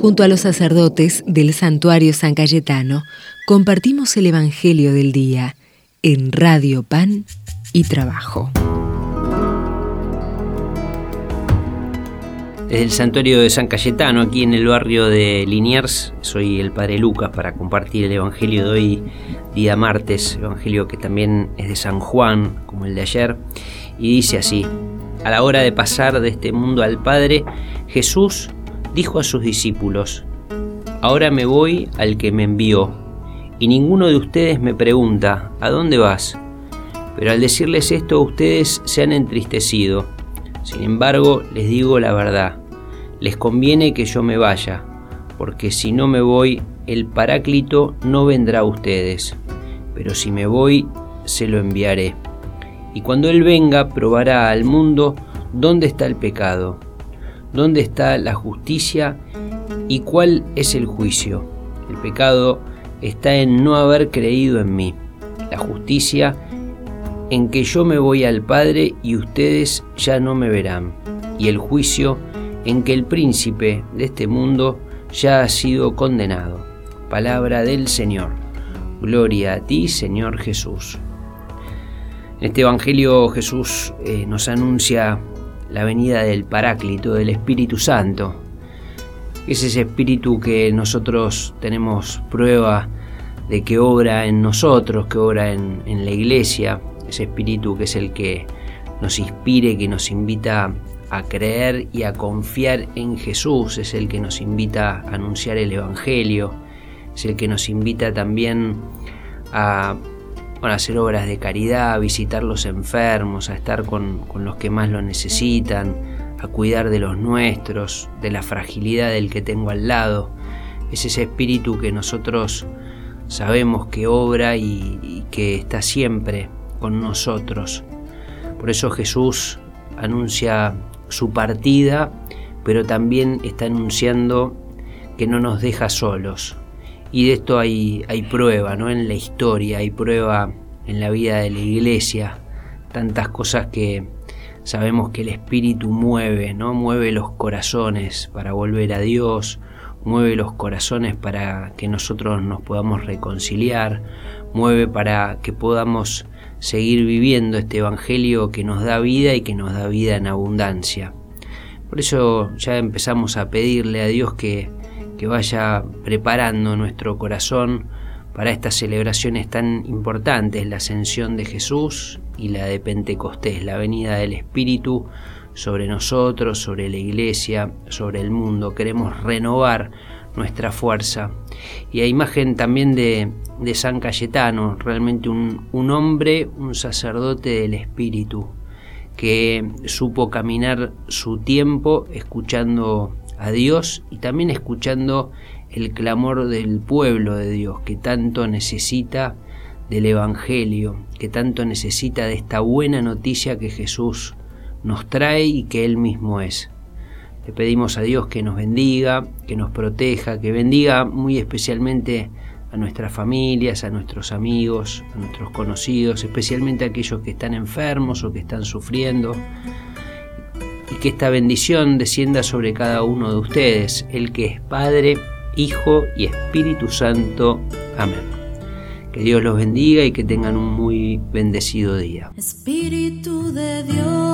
Junto a los sacerdotes del santuario San Cayetano, compartimos el Evangelio del Día en Radio Pan y Trabajo. Desde el santuario de San Cayetano, aquí en el barrio de Liniers, soy el Padre Lucas para compartir el Evangelio de hoy, día martes, Evangelio que también es de San Juan, como el de ayer, y dice así, a la hora de pasar de este mundo al Padre, Jesús dijo a sus discípulos, Ahora me voy al que me envió, y ninguno de ustedes me pregunta, ¿a dónde vas? Pero al decirles esto ustedes se han entristecido. Sin embargo, les digo la verdad, les conviene que yo me vaya, porque si no me voy, el Paráclito no vendrá a ustedes, pero si me voy, se lo enviaré. Y cuando Él venga, probará al mundo dónde está el pecado dónde está la justicia y cuál es el juicio. El pecado está en no haber creído en mí. La justicia en que yo me voy al Padre y ustedes ya no me verán. Y el juicio en que el príncipe de este mundo ya ha sido condenado. Palabra del Señor. Gloria a ti, Señor Jesús. En este Evangelio Jesús eh, nos anuncia la venida del Paráclito, del Espíritu Santo. Es ese espíritu que nosotros tenemos prueba de que obra en nosotros, que obra en, en la iglesia, ese espíritu que es el que nos inspire, que nos invita a creer y a confiar en Jesús, es el que nos invita a anunciar el Evangelio, es el que nos invita también a bueno, hacer obras de caridad, a visitar los enfermos, a estar con, los que más lo necesitan, a cuidar de los nuestros, de la fragilidad del que tengo al lado. Es ese espíritu que nosotros sabemos que obra y que está siempre con nosotros. Por eso Jesús anuncia su partida, pero también está anunciando que no nos deja solos, y de esto hay, hay prueba, ¿no? En la historia, hay prueba en la vida de la iglesia, tantas cosas que sabemos que el Espíritu mueve, ¿no? Mueve los corazones para volver a Dios, mueve los corazones para que nosotros nos podamos reconciliar, mueve para que podamos seguir viviendo este Evangelio que nos da vida y que nos da vida en abundancia. Por eso ya empezamos a pedirle a Dios que que vaya preparando nuestro corazón para estas celebraciones tan importantes, la ascensión de Jesús y la de Pentecostés, la venida del Espíritu sobre nosotros, sobre la iglesia, sobre el mundo. Queremos renovar nuestra fuerza. Y a imagen también de, San Cayetano, realmente un, hombre, un sacerdote del Espíritu, que supo caminar su tiempo escuchando a Dios y también escuchando el clamor del pueblo de Dios que tanto necesita del Evangelio, que tanto necesita de esta buena noticia que Jesús nos trae y que Él mismo es. Le pedimos a Dios que nos bendiga, que nos proteja, que bendiga muy especialmente a nuestras familias, a nuestros amigos, a nuestros conocidos, especialmente a aquellos que están enfermos o que están sufriendo y que esta bendición descienda sobre cada uno de ustedes, el que es Padre, Hijo y Espíritu Santo. Amén. Que Dios los bendiga y que tengan un muy bendecido día. Espíritu de Dios,